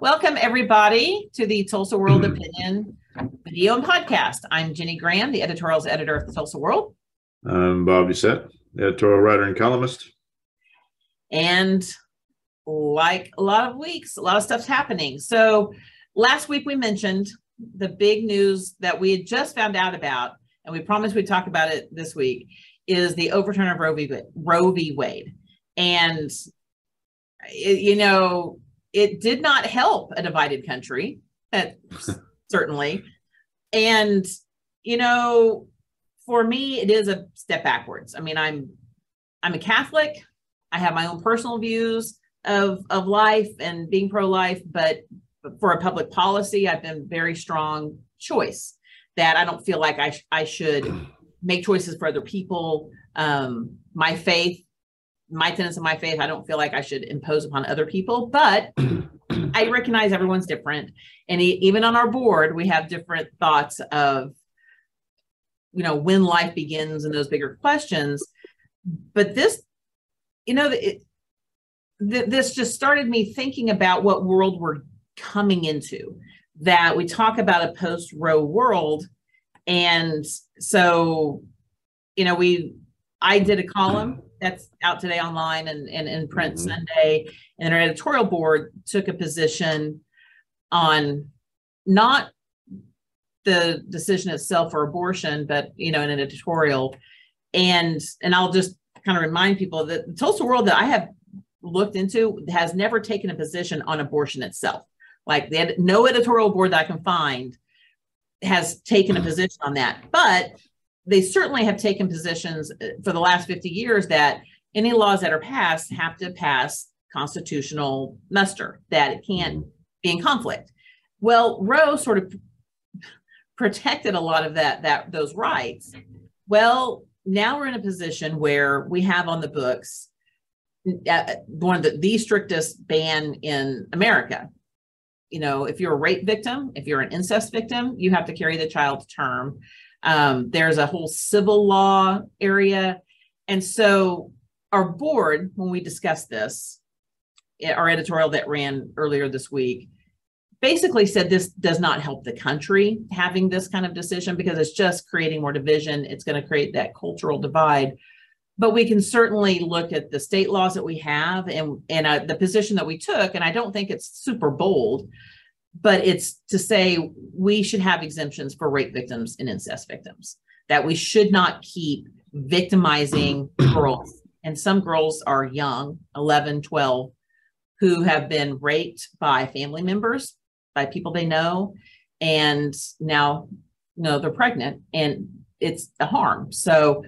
Welcome, everybody, to the Tulsa World hmm. Opinion video and podcast. I'm Ginnie Graham, the editorials editor of the Tulsa World. I'm Bob Doucette, editorial writer and columnist. And like a lot of weeks, a lot of stuff's happening. So last week we mentioned the big news that we had just found out about, and we promised we'd talk about it this week, is the overturn of Roe v. Roe v. Wade. And, you know, it did not help a divided country, certainly. And, you know, for me, it is a step backwards. I mean, I'm I'm a Catholic. I have my own personal views of of life and being pro-life, but for a public policy, I've been very strong choice that I don't feel like I sh- I should make choices for other people. Um, my faith my tenets of my faith, I don't feel like I should impose upon other people, but I recognize everyone's different. And even on our board, we have different thoughts of, you know, when life begins and those bigger questions. But this, you know, it, th- this just started me thinking about what world we're coming into. That we talk about a post Roe world. And so, you know, we, I did a column that's out today online and, and in print mm-hmm. Sunday. And our editorial board took a position on not the decision itself for abortion, but you know, in an editorial. And and I'll just kind of remind people that the Tulsa World that I have looked into has never taken a position on abortion itself. Like they had no editorial board that I can find has taken a mm-hmm. position on that. But they certainly have taken positions uh, for the last 50 years that any laws that are passed have to pass constitutional muster, that it can't mm-hmm. be in conflict. Well, Roe sort of protected a lot of that, that those rights. Well, now we're in a position where we have on the books uh, one of the, the strictest ban in America. You know, if you're a rape victim, if you're an incest victim, you have to carry the child to term. Um, there's a whole civil law area. And so our board, when we discussed this, eh, our editorial that ran earlier this week, basically said this does not help the country having this kind of decision because it's just creating more division. It's going to create that cultural divide. But we can certainly look at the state laws that we have and, and uh, the position that we took. And I don't think it's super bold, but it's to say we should have exemptions for rape victims and incest victims, that we should not keep victimizing girls. And some girls are young, 11, 12, who have been raped by family members, by people they know, and now you know they're pregnant and it's a harm. So,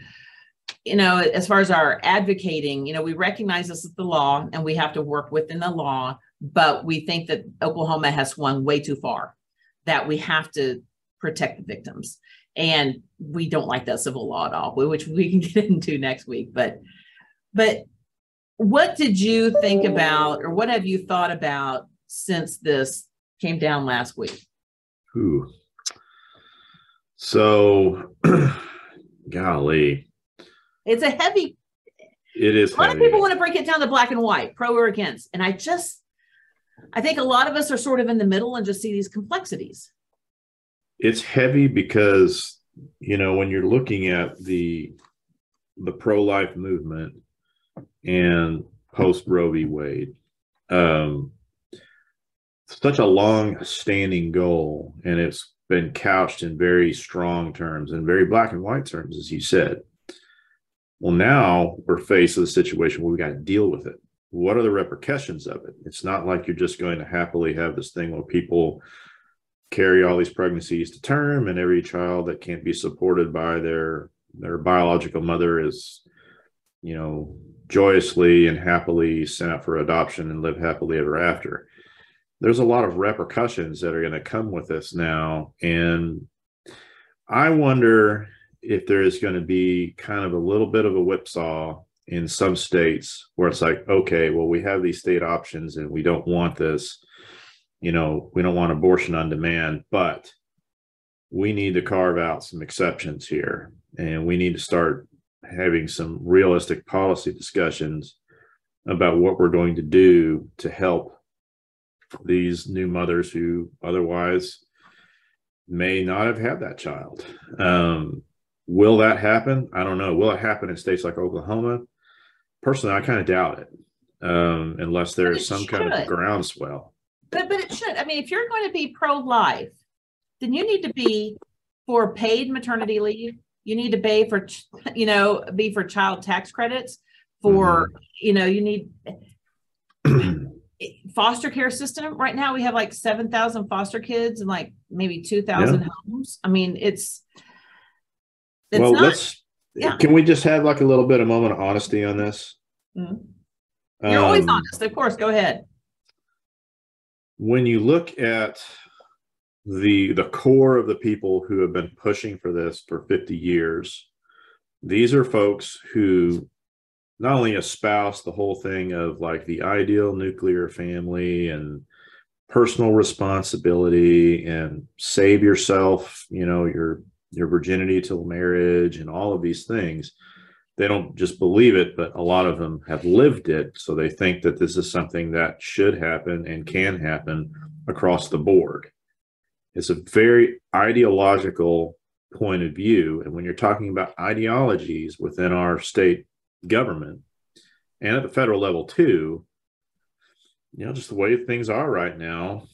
you know, as far as our advocating, you know, we recognize this is the law and we have to work within the law but we think that Oklahoma has swung way too far, that we have to protect the victims. And we don't like that civil law at all, which we can get into next week. But but what did you think about or what have you thought about since this came down last week? Ooh. So golly. It's a heavy it is. A lot heavy. of people want to break it down to black and white, pro or against. And I just I think a lot of us are sort of in the middle and just see these complexities. It's heavy because, you know, when you're looking at the the pro-life movement and post Roe v. Wade, um, such a long-standing goal, and it's been couched in very strong terms and very black and white terms, as you said. Well, now we're faced with a situation where we got to deal with it what are the repercussions of it? It's not like you're just going to happily have this thing where people carry all these pregnancies to term and every child that can't be supported by their their biological mother is you know joyously and happily sent out for adoption and live happily ever after there's a lot of repercussions that are going to come with this now and i wonder if there is going to be kind of a little bit of a whipsaw in some states where it's like, okay, well, we have these state options and we don't want this, you know, we don't want abortion on demand, but we need to carve out some exceptions here and we need to start having some realistic policy discussions about what we're going to do to help these new mothers who otherwise may not have had that child. Um, will that happen? I don't know. Will it happen in states like Oklahoma? Personally, I kind of doubt it, um, unless there is some should. kind of groundswell. But but it should. I mean, if you're going to be pro-life, then you need to be for paid maternity leave. You need to pay for, you know, be for child tax credits. For mm-hmm. you know, you need foster care system right now we have like 7,000 foster kids and like maybe 2,000 yeah. homes. I mean, it's, it's well, not, let's, yeah. can we just have like a little bit of moment of honesty on this? Mm-hmm. You're um, always honest. Of course. Go ahead. When you look at the, the core of the people who have been pushing for this for 50 years, these are folks who not only espouse the whole thing of like the ideal nuclear family and personal responsibility and save yourself, you know, your your virginity till marriage and all of these things. They don't just believe it, but a lot of them have lived it. So they think that this is something that should happen and can happen across the board. It's a very ideological point of view. And when you're talking about ideologies within our state government and at the federal level too you know just the way things are right now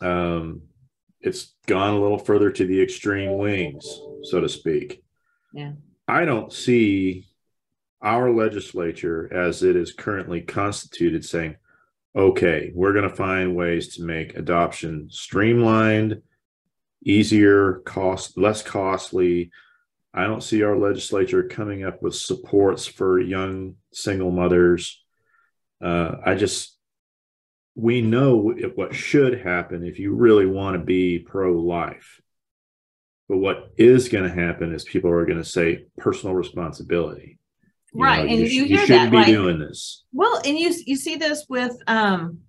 um it's gone a little further to the extreme wings so to speak yeah i don't see our legislature as it is currently constituted saying okay we're going to find ways to make adoption streamlined easier cost less costly I don't see our legislature coming up with supports for young single mothers. Uh, I just, we know what should happen if you really want to be pro life. But what is going to happen is people are going to say personal responsibility. You right. Know, and you, you, you shouldn't that, be like, doing this. Well, and you, you see this with, um,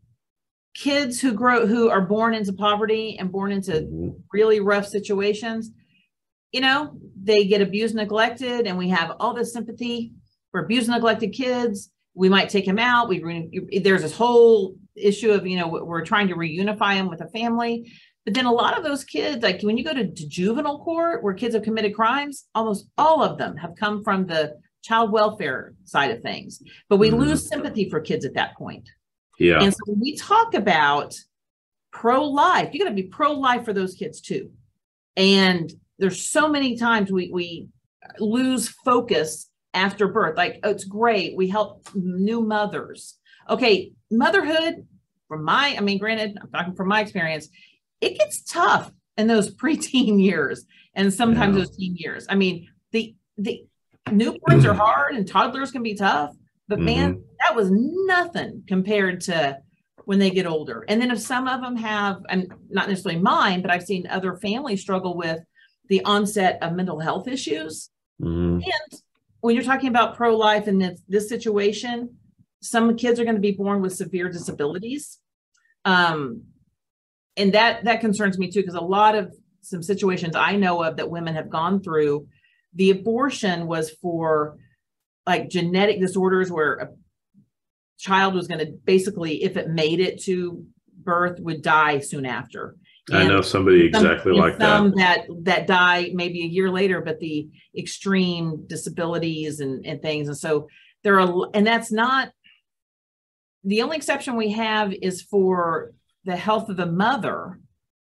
kids who grow who are born into poverty and born into mm-hmm. really rough situations you know, they get abused, neglected, and we have all this sympathy for abused, neglected kids. We might take them out. We re- there's this whole issue of you know we're trying to reunify them with a family, but then a lot of those kids, like when you go to, to juvenile court where kids have committed crimes, almost all of them have come from the child welfare side of things. But we mm-hmm. lose sympathy for kids at that point. Yeah. And so when we talk about pro life, you got to be pro life for those kids too. And there's so many times we we lose focus after birth. Like, oh, it's great. We help new mothers. Okay, motherhood, from my, I mean, granted, I'm talking from my experience, it gets tough in those preteen years and sometimes yeah. those teen years. I mean, the the newborns are hard and toddlers can be tough, but mm-hmm. man, that was nothing compared to when they get older. And then if some of them have, and not necessarily mine, but I've seen other families struggle with the onset of mental health issues. Mm-hmm. And when you're talking about pro life in this, this situation, some kids are going to be born with severe disabilities. Um, and that that concerns me too, because a lot of some situations I know of that women have gone through, the abortion was for like genetic disorders where a child was going to basically, if it made it to birth, would die soon after. I know somebody exactly like some that. that that die maybe a year later, but the extreme disabilities and, and things. And so there are, and that's not the only exception we have is for the health of the mother.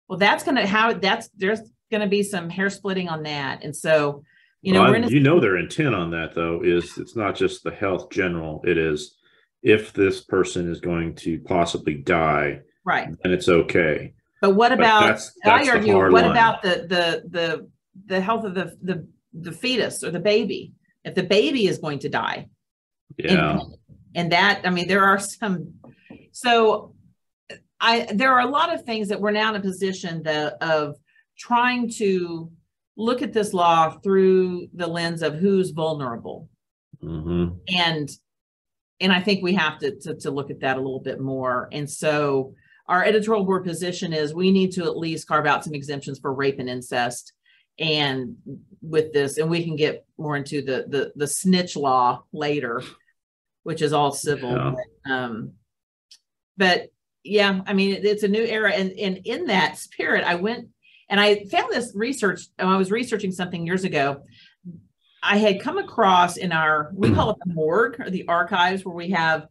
Well, that's going to how that's there's going to be some hair splitting on that. And so, you know, well, a, you know, their intent on that though is it's not just the health general. It is if this person is going to possibly die, right? And it's okay. But what about? But that's, that's I argue. What line. about the the the the health of the the the fetus or the baby? If the baby is going to die, yeah, and, and that I mean there are some. So, I there are a lot of things that we're now in a position that, of trying to look at this law through the lens of who's vulnerable, mm-hmm. and and I think we have to, to to look at that a little bit more. And so our editorial board position is we need to at least carve out some exemptions for rape and incest and with this and we can get more into the the, the snitch law later which is all civil yeah. but, um, but yeah, I mean, it's a new era. And, and in that spirit, I went and I found this research. I was researching something years ago. I had come across in our, we call it the morgue or the archives, where we have,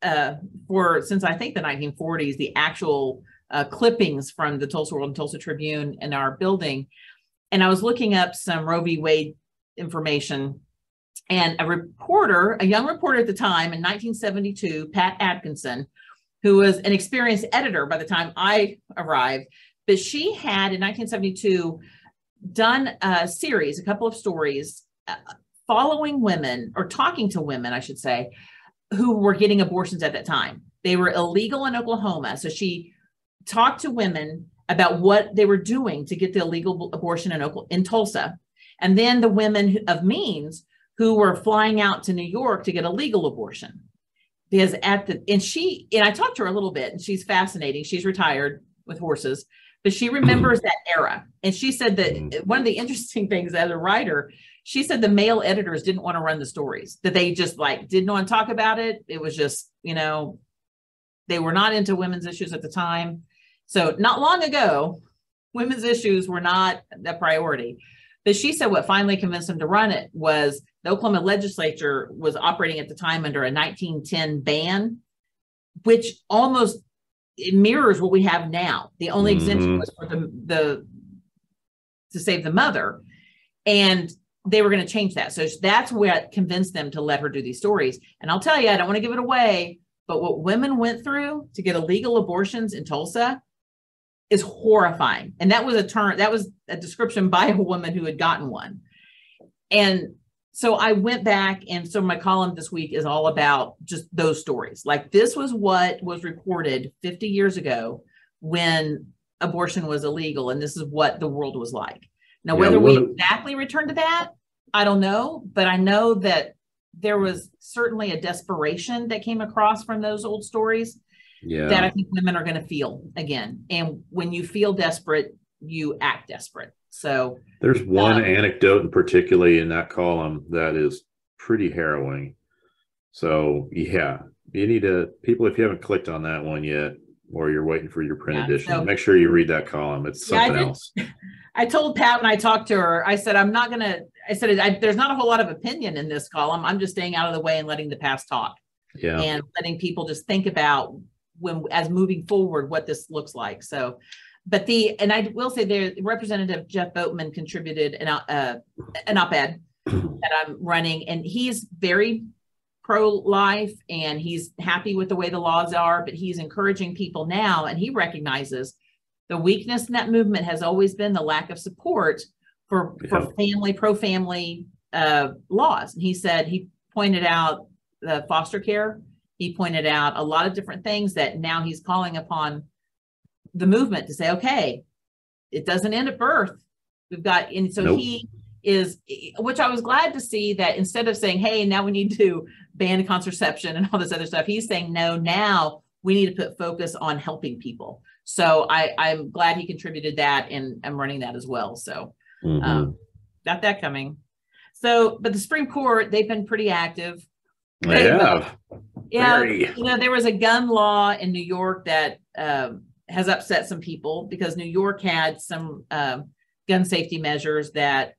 uh, for since I think the 1940s, the actual uh, clippings from the Tulsa World and Tulsa Tribune in our building. And I was looking up some Roe v. Wade information. And a reporter, a young reporter at the time in 1972, Pat Atkinson, who was an experienced editor by the time I arrived. But she had in 1972 done a series, a couple of stories uh, following women or talking to women, I should say, who were getting abortions at that time. They were illegal in Oklahoma. So she talked to women about what they were doing to get the illegal abortion in, Oklahoma, in Tulsa. And then the women of means who were flying out to New York to get a legal abortion because at the and she and I talked to her a little bit and she's fascinating. She's retired with horses, but she remembers that era. And she said that mm. one of the interesting things as a writer, she said the male editors didn't want to run the stories, that they just like didn't want to talk about it. It was just, you know, they were not into women's issues at the time. So not long ago, women's issues were not a priority. But she said what finally convinced them to run it was the Oklahoma legislature was operating at the time under a 1910 ban, which almost mirrors what we have now. The only mm-hmm. exemption was for the, the to save the mother. And they were going to change that. So that's what convinced them to let her do these stories. And I'll tell you, I don't want to give it away, but what women went through to get illegal abortions in Tulsa is horrifying. And that was a term, that was a description by a woman who had gotten one. And so I went back, and so my column this week is all about just those stories. Like this was what was reported 50 years ago when abortion was illegal, and this is what the world was like. Now, yeah, whether we exactly return to that, I don't know, but I know that there was certainly a desperation that came across from those old stories yeah. that I think women are going to feel again. And when you feel desperate, you act desperate. So there's one um, anecdote in particularly in that column that is pretty harrowing. So yeah, you need to people if you haven't clicked on that one yet, or you're waiting for your print yeah, edition, so, make sure you read that column. It's something yeah, I else. I told Pat when I talked to her, I said I'm not gonna. I said I, there's not a whole lot of opinion in this column. I'm just staying out of the way and letting the past talk. Yeah. And letting people just think about when as moving forward what this looks like. So, but the and I will say there, Representative Jeff Boatman contributed an uh, an op-ed that I'm running, and he's very pro-life and he's happy with the way the laws are, but he's encouraging people now, and he recognizes the weakness in that movement has always been the lack of support for yeah. for family pro-family uh, laws. And he said he pointed out the foster care he pointed out a lot of different things that now he's calling upon the movement to say, okay, it doesn't end at birth. We've got, and so nope. he is, which I was glad to see that instead of saying, hey, now we need to ban contraception and all this other stuff, he's saying, no, now we need to put focus on helping people. So I, I'm glad he contributed that and I'm running that as well. So mm-hmm. um, got that coming. So, but the Supreme Court, they've been pretty active. They have. Yeah, Very. you know, there was a gun law in New York that um, has upset some people because New York had some um, gun safety measures that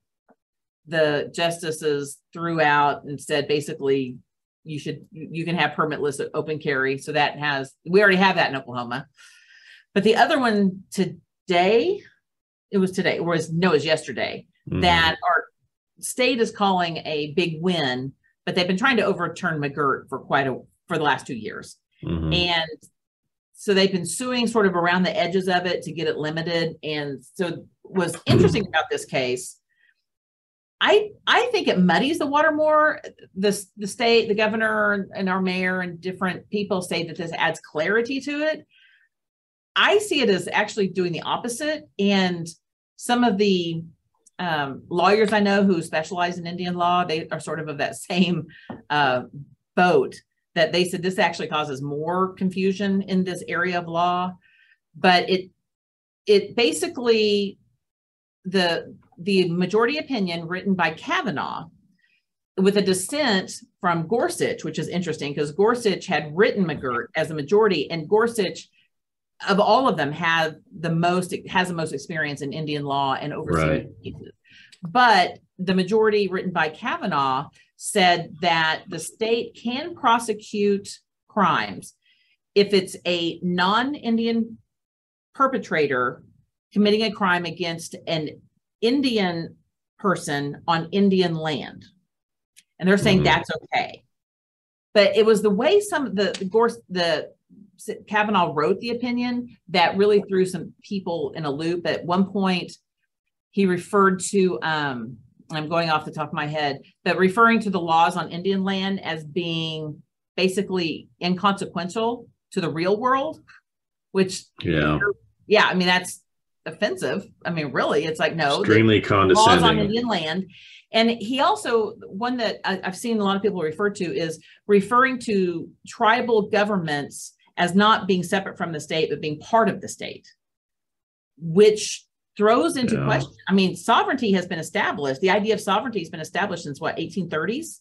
the justices threw out and said basically you should you can have permitless open carry. So that has we already have that in Oklahoma. But the other one today, it was today, or was no, it was yesterday, mm. that our state is calling a big win but they've been trying to overturn McGirt for quite a for the last two years. Mm-hmm. And so they've been suing sort of around the edges of it to get it limited. And so was interesting about this case. I I think it muddies the water more. The the state, the governor, and our mayor and different people say that this adds clarity to it. I see it as actually doing the opposite. And some of the um, lawyers I know who specialize in Indian law, they are sort of of that same uh, boat that they said this actually causes more confusion in this area of law. But it it basically the the majority opinion written by Kavanaugh with a dissent from Gorsuch, which is interesting because Gorsuch had written McGirt as a majority, and Gorsuch, of all of them, had the most has the most experience in Indian law and overseeing right. cases. But the majority written by Kavanaugh said that the state can prosecute crimes if it's a non-Indian perpetrator committing a crime against an Indian person on Indian land. And they're saying mm-hmm. that's okay. But it was the way some of the, the Gorse, the Kavanaugh wrote the opinion that really threw some people in a loop. At one point, he referred to, um, I'm going off the top of my head, but referring to the laws on Indian land as being basically inconsequential to the real world, which, yeah, yeah, I mean, that's offensive. I mean, really, it's like no, extremely condescending. Laws on Indian land, and he also one that I've seen a lot of people refer to is referring to tribal governments as not being separate from the state but being part of the state, which throws into yeah. question. I mean, sovereignty has been established. The idea of sovereignty has been established since what 1830s,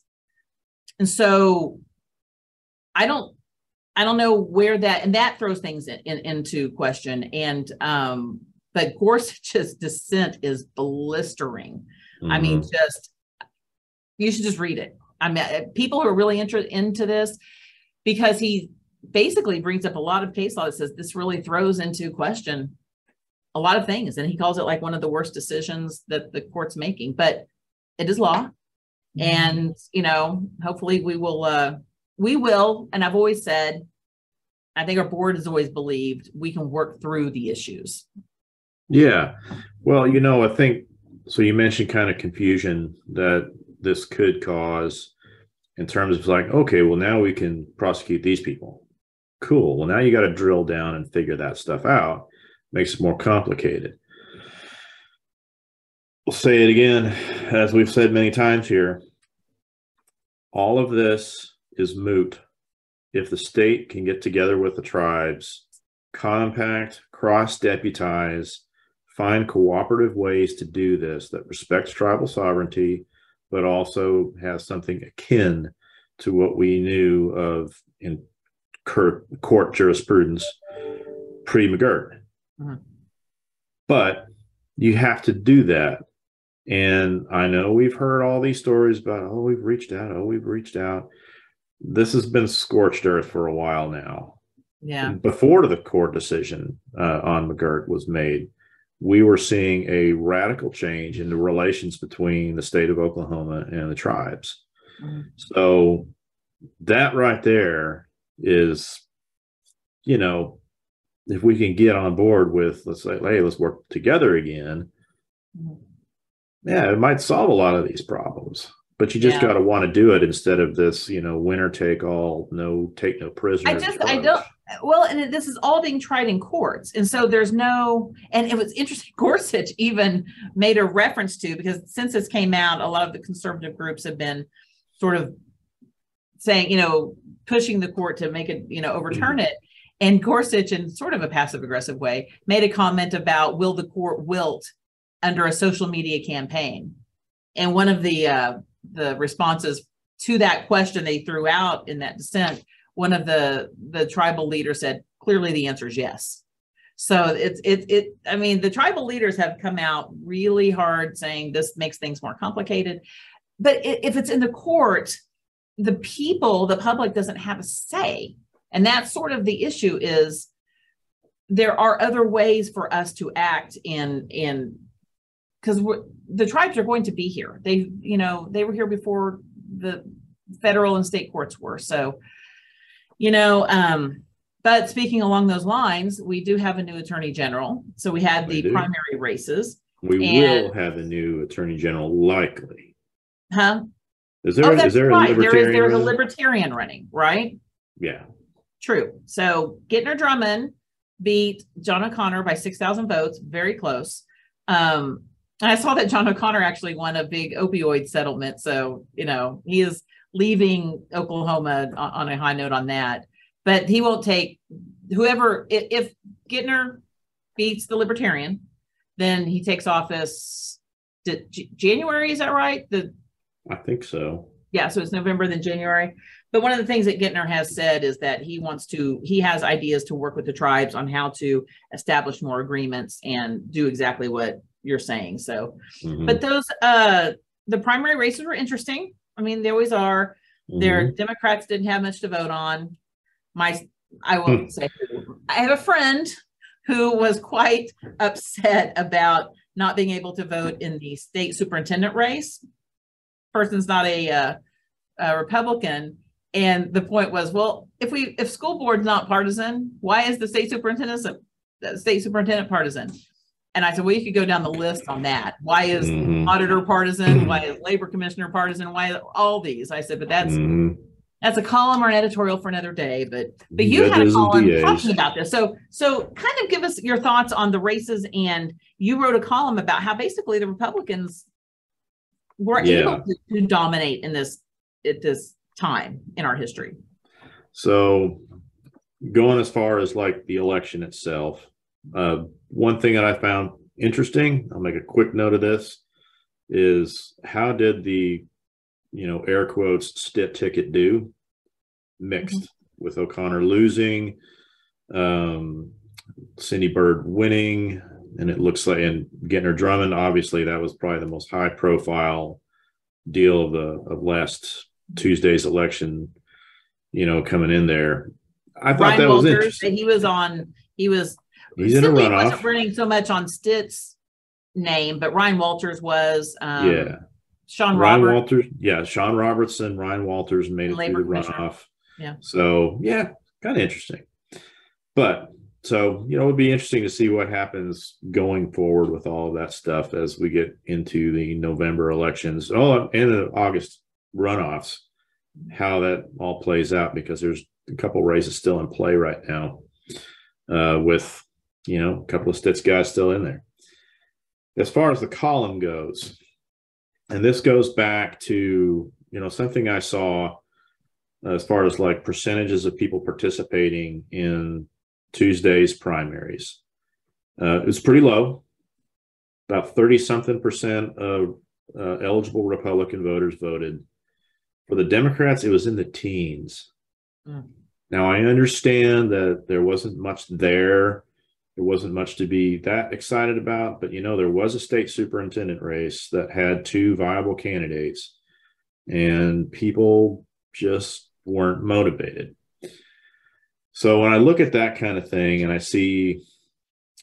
and so I don't I don't know where that and that throws things in, in, into question. And um, but Gorsuch's dissent is blistering. Mm-hmm. I mean, mm-hmm. just you should just read it. I mean, uh, people who are really interested into this because he basically brings up a lot of case law that says this really throws into question a lot of things, and he calls it like one of the worst decisions that the court's making. But it is law, mm-hmm. and you know, hopefully we will. uh we will, and I've always said, I think our board has always believed we can work through the issues. Yeah. Well, you know, I think so. You mentioned kind of confusion that this could cause in terms of like, okay, well, now we can prosecute these people. Cool. Well, now you got to drill down and figure that stuff out. Makes it more complicated. We'll say it again, as we've said many times here. All of this is moot if the state can get together with the tribes, compact, cross deputize, find cooperative ways to do this that respects tribal sovereignty, but also has something akin to what we knew of in court jurisprudence pre McGirt. Mm-hmm. But you have to do that. And I know we've heard all these stories about, oh, we've reached out, oh, we've reached out. This has been scorched earth for a while now. Yeah. Before the court decision uh, on McGirt was made, we were seeing a radical change in the relations between the state of Oklahoma and the tribes. Mm-hmm. So that right there is, you know, if we can get on board with, let's say, hey, let's work together again. Mm-hmm. Yeah, it might solve a lot of these problems but you just yeah. got to want to do it instead of this you know winner take all no take no prisoners i just approach. i don't well and this is all being tried in courts and so there's no and it was interesting gorsuch even made a reference to because since this came out a lot of the conservative groups have been sort of saying you know pushing the court to make it you know overturn mm-hmm. it and gorsuch in sort of a passive aggressive way made a comment about will the court wilt under a social media campaign and one of the uh, the responses to that question they threw out in that dissent, one of the the tribal leaders said, clearly the answer is yes. So it's it it I mean the tribal leaders have come out really hard saying this makes things more complicated. But if it's in the court, the people, the public doesn't have a say. And that's sort of the issue is there are other ways for us to act in in because the tribes are going to be here. They, you know, they were here before the federal and state courts were. So, you know, um, but speaking along those lines, we do have a new attorney general. So we had the primary races. We will have a new attorney general, likely. Huh? Is there, oh, is there right. a libertarian? There is, there's a libertarian running, right? Yeah. True. So Gentner Drummond beat John O'Connor by 6,000 votes, very close. Um, I saw that John O'Connor actually won a big opioid settlement. So, you know, he is leaving Oklahoma on, a high note on that. But he won't take whoever, if Gentner beats the Libertarian, then he takes office January. Is that right? The I think so. Yeah, so it's November then January. But one of the things that Gentner has said is that he wants to, he has ideas to work with the tribes on how to establish more agreements and do exactly what you're saying. So, Mhm. but those, uh, the primary races were interesting. I mean, they always are. Their Mhm. Democrats didn't have much to vote on. My, I Hmm. won't say. I have a friend who was quite upset about not being able to vote in the state superintendent race. Person's not a, uh, a Republican. And the point was, well, if we, if school board's not partisan, why is the state superintendent, the state superintendent partisan? And I said, well, you could go down the list on that. Why is Mhm. auditor partisan? Why is labor commissioner partisan? Why all these? I said, but that's Mhm. that's a column or an editorial for another day. But but you had a column talking about this. So so kind of give us your thoughts on the races. And you wrote a column about how basically the Republicans were Yeah. able to, to dominate in this at this time in our history. So, going as far as like the election itself, uh, one thing that I found interesting, I'll make a quick note of this, is how did the, you know, air quotes Stitt ticket do? Mixed with O'Connor losing, um, Cindy Byrd winning, and it looks like and Gentner Drummond, obviously that was probably the most high profile deal of the of last Tuesday's election, you know, coming in there. I thought Ryan that was Walters, interesting. he was on. He was. He's in a Sidley wasn't runoff. running so much on Stitt's name, but Ryan Walters was. Um, yeah. Sean Ryan Roberts. Walters, yeah, Sean Robertson, Ryan Walters made it through the runoff. Yeah. So yeah, kind of interesting. But so you know, it'd be interesting to see what happens going forward with all of that stuff as we get into the November elections. Oh, and the August runoffs, how that all plays out because there's a couple races still in play right now, uh, with you know a couple of Stitt's guys still in there. As far as the column goes, and this goes back to you know something I saw as far as like percentages of people participating in Tuesday's primaries. Uh, it was pretty low, about 30 something percent of uh, eligible Republican voters voted. For the Democrats, it was in the teens. Mm. Now, I understand that there wasn't much there. There wasn't much to be that excited about, but you know, there was a state superintendent race that had two viable candidates, and people just weren't motivated. So when I look at that kind of thing and I see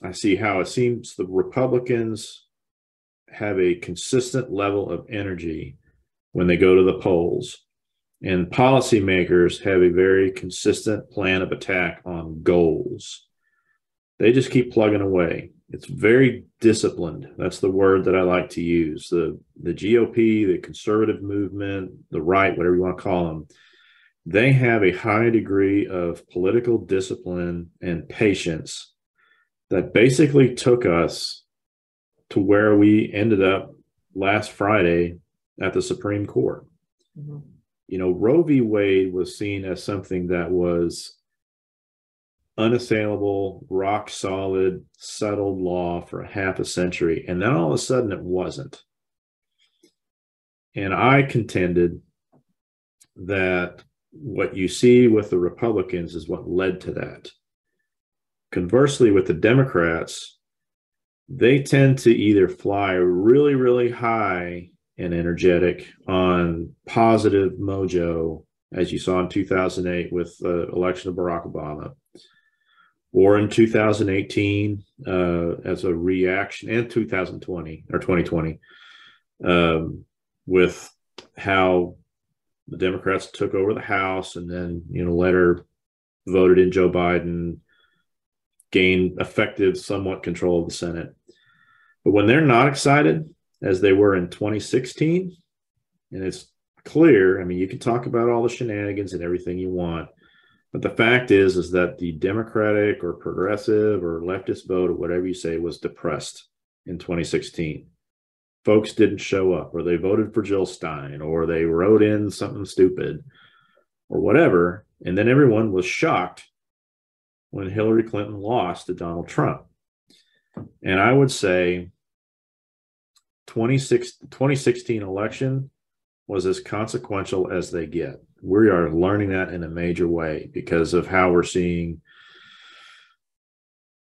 I see how it seems the Republicans have a consistent level of energy when they go to the polls and policymakers have a very consistent plan of attack on goals. They just keep plugging away. It's very disciplined. That's the word that I like to use. The the GOP, the conservative movement, the right, whatever you want to call them, they have a high degree of political discipline and patience that basically took us to where we ended up last Friday at the Supreme Court. Mhm. You know, Roe v. Wade was seen as something that was unassailable, rock solid, settled law for a half a century. And then all of a sudden it wasn't. And I contended that what you see with the Republicans is what led to that. Conversely, with the Democrats, they tend to either fly really, really high and energetic on positive mojo, as you saw in 2008 with the election of Barack Obama, or in 2018 uh, as a reaction, and 2020 or 2020 um, with how the Democrats took over the House and then, you know, later voted in Joe Biden, gained effective, somewhat control of the Senate. But when they're not excited, as they were in 2016, and it's clear, I mean, you can talk about all the shenanigans and everything you want, but the fact is, is that the Democratic or progressive or leftist vote or whatever you say was depressed in 2016 folks didn't show up or they voted for Jill Stein or they wrote in something stupid or whatever. And then everyone was shocked when Hillary Clinton lost to Donald Trump. And I would say 26, 2016 election was as consequential as they get. We are learning that in a major way because of how we're seeing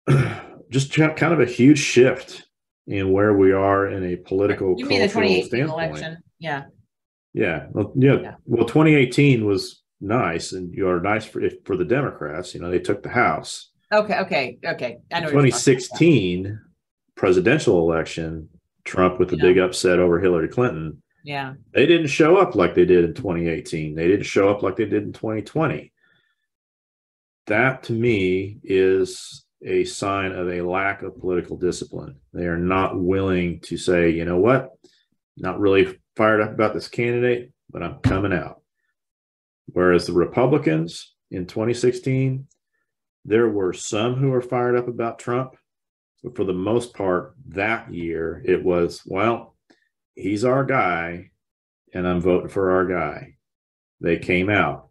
just kind of a huge shift in where we are in a political You mean the 2018 standpoint. election? Yeah. Yeah, well, yeah. Yeah. Well, 2018 was nice, and you are nice for for the Democrats. You know, they took the House. Okay. Okay. Okay. I know. what you're talking about. 2016 presidential election, Trump with the Yeah. big upset over Hillary Clinton. Yeah. They didn't show up like they did in 2018. They didn't show up like they did in 2020. That to me is a sign of a lack of political discipline. They are not willing to say, you know what, not really fired up about this candidate, but I'm coming out. Whereas the Republicans in 2016, there were some who were fired up about Trump, for the most part, that year it was, well, he's our guy, and I'm voting for our guy. They came out.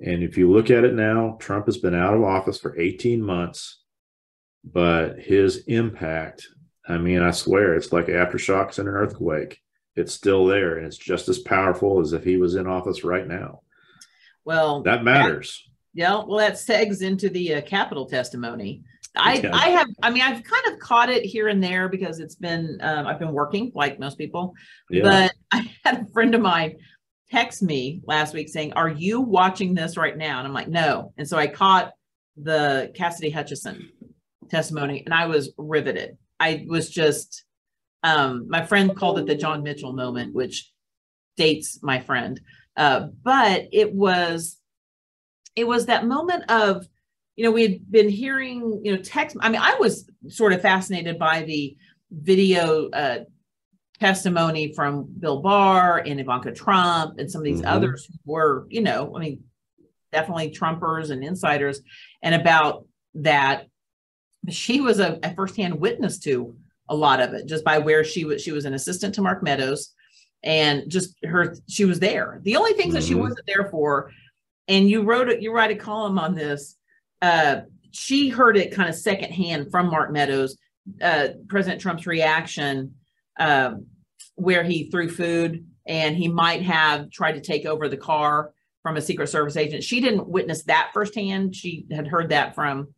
And if you look at it now, Trump has been out of office for 18 months, but his impact, I mean, I swear it's like aftershocks in an earthquake. It's still there and it's just as powerful as if he was in office right now. Well, That matters. Yeah, well, that segs into the uh, Capitol testimony. I Yeah. I have I mean I've kind of caught it here and there because it's been um, I've been working like most people, Yeah. but I had a friend of mine text me last week saying, "Are you watching this right now?" And I'm like, "No." And so I caught the Cassidy Hutchinson testimony, and I was riveted. I was just um, my friend called it the John Mitchell moment, which dates my friend, uh, but it was it was that moment of you know we had been hearing you know text i mean i was sort of fascinated by the video uh, testimony from bill barr and ivanka trump and some of these Mhm. others who were you know i mean definitely trumpers and insiders and about that she was a, a firsthand witness to a lot of it just by where she was she was an assistant to mark meadows and just her she was there the only things that she Mhm. wasn't there for and you wrote it you write a column on this uh she heard it kind of secondhand from mark meadows uh president trump's reaction um where he threw food and he might have tried to take over the car from a secret service agent. She didn't witness that firsthand. She had heard that from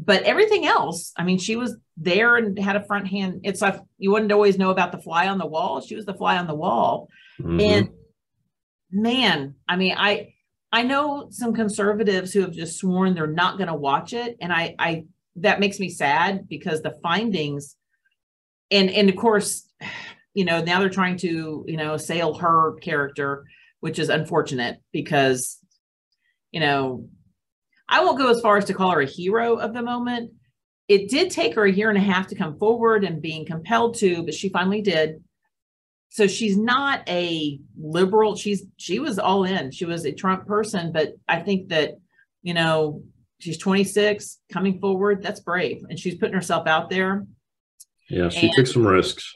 but everything else i mean she was there and had a front hand. It's like you wouldn't always know about the fly on the wall. She was the fly on the wall. Mhm. and man, I mean, I I know some conservatives who have just sworn they're not going to watch it, and I I that makes me sad because the findings, and and of course, you know now they're trying to you know assail her character, which is unfortunate because, you know, I won't go as far as to call her a hero of the moment. It did take her a year and a half to come forward and being compelled to, but she finally did so she's not a liberal she's she was all in she was a trump person but i think that you know she's 26 coming forward that's brave and she's putting herself out there. Yeah, she and- took some risks.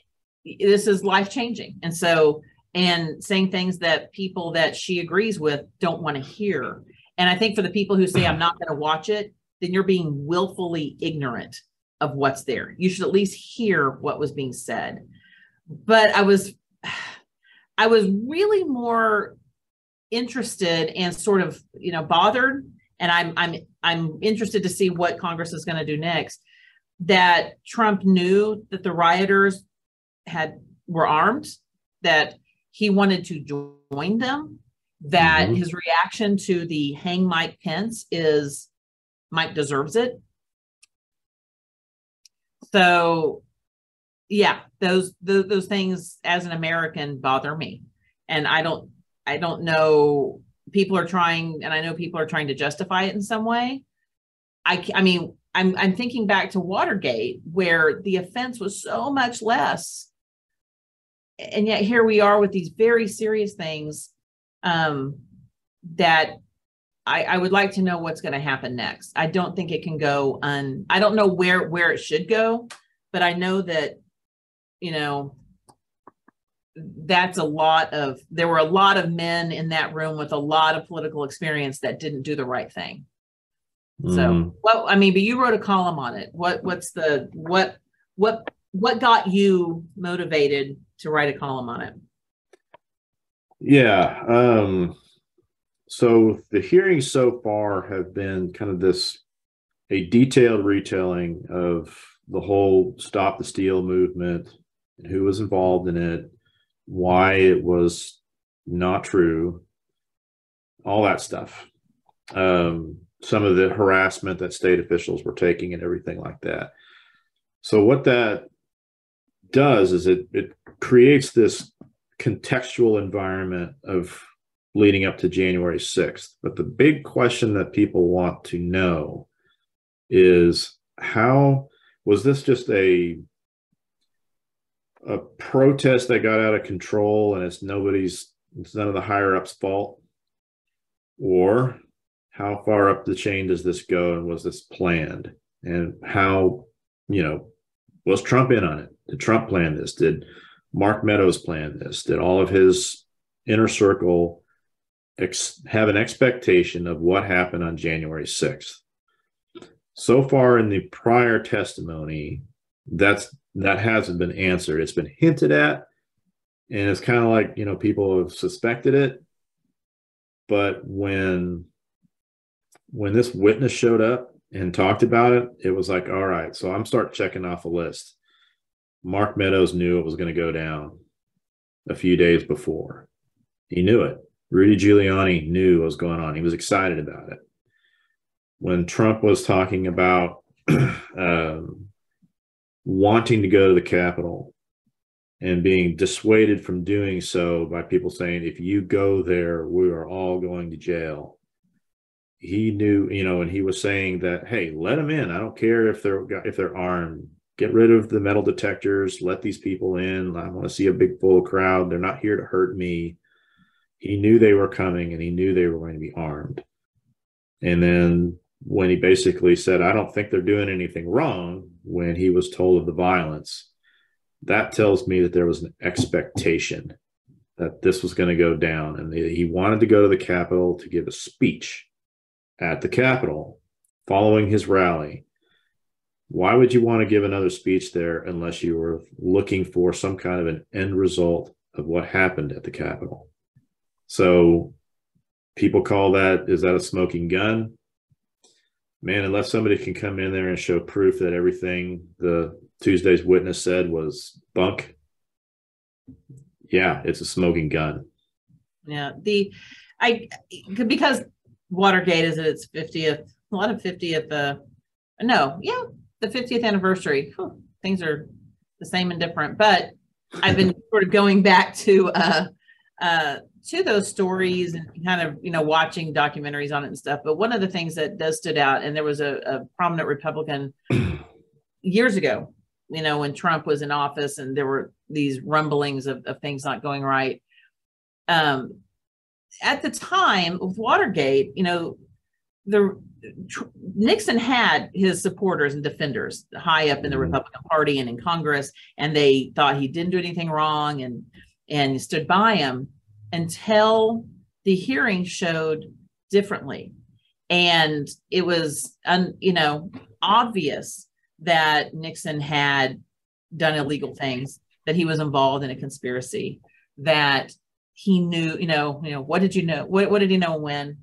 this is life changing and so and saying things that people that she agrees with don't want to hear. And i think for the people who say i'm not going to watch it then you're being willfully ignorant of what's there. You should at least hear what was being said. But i was i was really more interested and sort of you know bothered and i'm i'm i'm interested to see what congress is going to do next that trump knew that the rioters had were armed that he wanted to join them that Mhm. his reaction to the hang mike pence is mike deserves it so yeah those those, those things as an american bother me and i don't i don't know people are trying and i know people are trying to justify it in some way i i mean i'm i'm thinking back to watergate where the offense was so much less and yet here we are with these very serious things um that I, I would like to know what's going to happen next. I don't think it can go un. I don't know where where it should go, but I know that, you know, that's a lot of. There were a lot of men in that room with a lot of political experience that didn't do the right thing. Mhm. So, well, I mean, but you wrote a column on it. What what's the what what what got you motivated to write a column on it? Yeah. Um, so the hearings so far have been kind of this a detailed retelling of the whole stop the steal movement who was involved in it, why it was not true, all that stuff. Um, some of the harassment that state officials were taking and everything like that. So what that does is it it creates this contextual environment of leading up to January 6th. But the big question that people want to know is how was this just a a protest that got out of control and it's nobody's it's none of the higher ups fault? Or how far up the chain does this go and was this planned? And how you know was trump in on it? Did trump plan this? Did mark meadows plan this? Did all of his inner circle ex- have an expectation of what happened on january 6th so far in the prior testimony that's that hasn't been answered. It's been hinted at and it's kind of like you know people have suspected it. But when when this witness showed up and talked about it it was like all right so i'm start checking off a list. Mark meadows knew it was going to go down a few days before. He knew it. Rudy giuliani knew what was going on. He was excited about it. When Trump was talking about um, wanting to go to the Capitol and being dissuaded from doing so by people saying, if you go there, we are all going to jail. He knew, you know, and he was saying that, hey, let them in. I don't care if they're if they're armed. Get rid of the metal detectors. Let these people in. I want to see a big full crowd. They're not here to hurt me. He knew they were coming, and he knew they were going to be armed. And then when he basically said, I don't think they're doing anything wrong when he was told of the violence, that tells me that there was an expectation that this was going to go down. And he wanted to go to the Capitol to give a speech at the Capitol following his rally. Why would you want to give another speech there unless you were looking for some kind of an end result of what happened at the Capitol? So people call that, is that a smoking gun? Man, unless somebody can come in there and show proof that everything the Tuesday's witness said was bunk, yeah, it's a smoking gun. Yeah, the I because Watergate is at its fiftieth, a lot of fiftieth. Uh, no, yeah, the fiftieth anniversary. Whew, things are the same and different, but I've been sort of going back to uh, uh, to those stories and kind of you know watching documentaries on it and stuff but one of the things that does stood out and there was a, a prominent republican years ago you know when trump was in office and there were these rumblings of, of things not going right um at the time of watergate you know the tr- nixon had his supporters and defenders high up in the mm-hmm. republican party and in congress and they thought he didn't do anything wrong and and stood by him until the hearing showed differently. And it was, un, you know, obvious that Nixon had done illegal things, that he was involved in a conspiracy, that he knew, you know, you know, what did you know? What, what did he know when?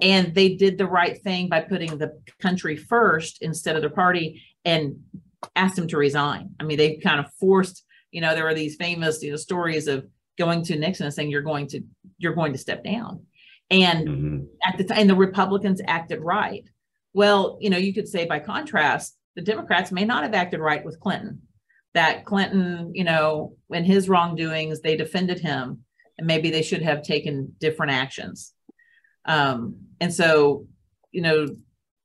And they did the right thing by putting the country first instead of the party and asked him to resign. I mean, they kind of forced, you know, there were these famous, you know, stories of going to Nixon and saying you're going to you're going to step down. And mm-hmm. at the time, the Republicans acted right. Well, you know, you could say by contrast, the Democrats may not have acted right with Clinton. That Clinton, you know, in his wrongdoings, they defended him, and maybe they should have taken different actions. Um, and so, you know,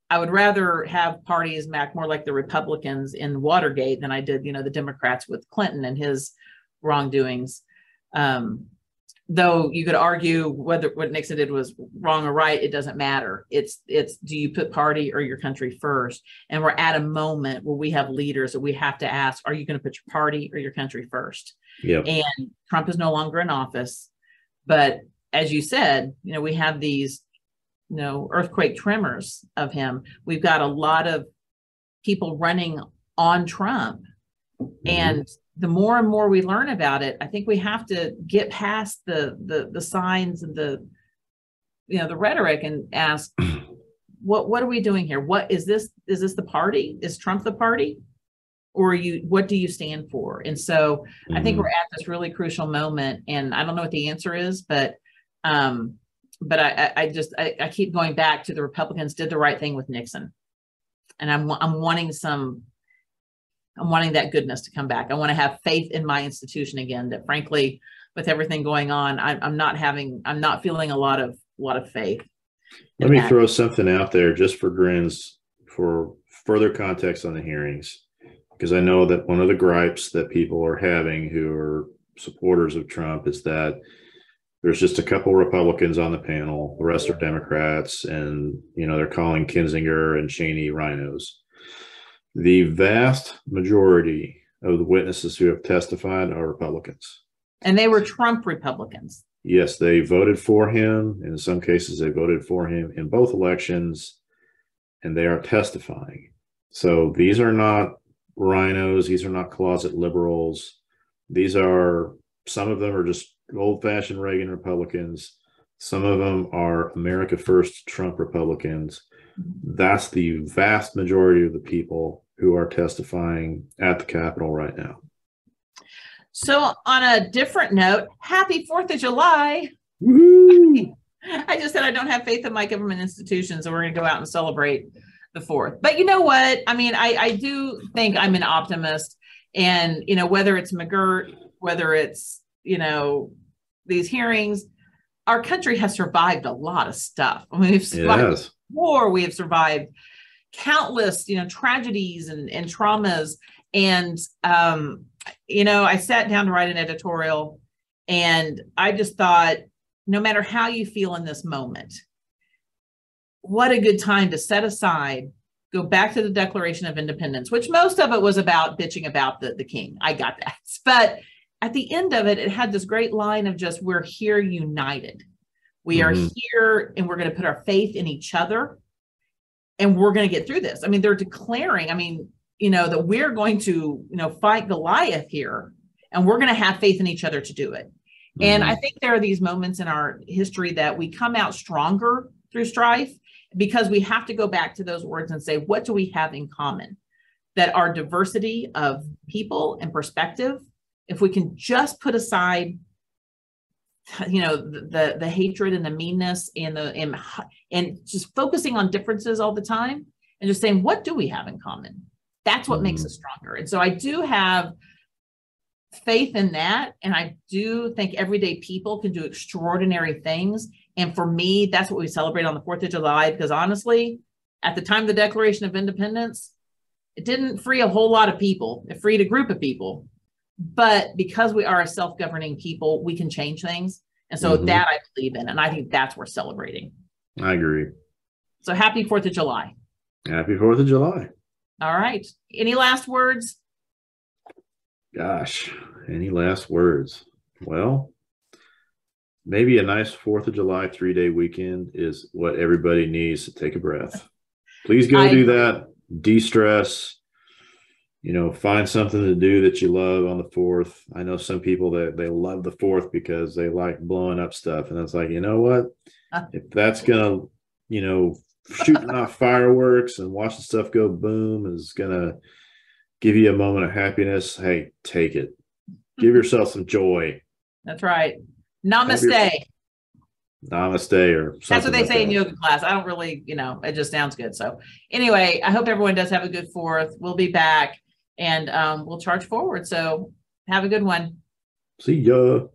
I would rather have parties act more like the Republicans in Watergate than I did, you know, the Democrats with Clinton and his wrongdoings. Um, though you could argue whether what Nixon did was wrong or right, it doesn't matter. It's it's do you put party or your country first? And we're at a moment where we have leaders that we have to ask: Are you going to put your party or your country first? Yeah. And Trump is no longer in office, but as you said, you know we have these you know earthquake tremors of him. We've got a lot of people running on Trump, mm-hmm. and the more and more we learn about it, I think we have to get past the the the signs and the you know the rhetoric and ask what what are we doing here? What is this? Is this the party? Is Trump the party? Or you what do you stand for? And so mm-hmm. I think mm-hmm. we're at this really crucial moment. And I don't know what the answer is, but um, but I, I just I, I keep going back to the Republicans did the right thing with Nixon. And I'm I'm wanting some I'm wanting that goodness to come back. I want to have faith in my institution again. That frankly, with everything going on, I, I'm not having, I'm not feeling a lot of, a lot of faith. Let me that. throw something out there just for grins for further context on the hearings, because I know that one of the gripes that people are having who are supporters of Trump is that there's just a couple Republicans on the panel, the rest are Democrats, and you know they're calling Kinzinger and Cheney RINOs. The vast majority of the witnesses who have testified are Republicans. And they were Trump Republicans. Yes, they voted for him. In some cases, they voted for him in both elections, and they are testifying. So these are not RINOs. these are not closet liberals. These are, some of them are just old fashioned Reagan Republicans. Some of them are America First Trump Republicans. That's the vast majority of the people who are testifying at the Capitol right now. So, on a different note, happy 4th of July. Woo-hoo. I just said I don't have faith in my government institutions, so we're going to go out and celebrate the 4th. But you know what? I mean, I, I do think I'm an optimist. And, you know, whether it's McGirt, whether it's, you know, these hearings, our country has survived a lot of stuff. I mean, we've survived war, we have survived countless you know tragedies and, and traumas. And um, you know i sat down to write an editorial and i just thought no matter how you feel in this moment what a good time to set aside go back to the declaration of independence which most of it was about bitching about the, the king. I got that. But at the end of it it had this great line of just we're here united we mm-hmm. are here and we're going to put our faith in each other and we're going to get through this. I mean, they're declaring, I mean, you know, that we're going to, you know, fight Goliath here and we're going to have faith in each other to do it. Mm-hmm. And I think there are these moments in our history that we come out stronger through strife because we have to go back to those words and say, what do we have in common? That our diversity of people and perspective, if we can just put aside you know the the hatred and the meanness and the and, and just focusing on differences all the time and just saying what do we have in common? That's what mm-hmm. makes us stronger. And so i do have faith in that. And i do think everyday people can do extraordinary things. And for me that's what we celebrate on the 4th of july because honestly at the time of the declaration of independence it didn't free a whole lot of people. It freed a group of people but because we are a self-governing people, we can change things. And so mm-hmm. that I believe in. And I think that's worth celebrating. I agree. So happy 4th of July. Happy 4th of July. All right. Any last words? Gosh, any last words? Well, maybe a nice 4th of July three day weekend is what everybody needs to take a breath. Please go I do agree. that, de stress, you know, find something to do that you love on the fourth. I know some people that they love the fourth because they like blowing up stuff. And it's like, you know what? If that's gonna, you know, shooting off fireworks and watching stuff go boom is gonna give you a moment of happiness, hey, take it. Give yourself some joy. That's right. Namaste. Namaste or That's what they like say that. in yoga class. I don't really, you know, it just sounds good. So anyway, I hope everyone does have a good fourth. We'll be back and um, we'll charge forward. So have a good one. See ya.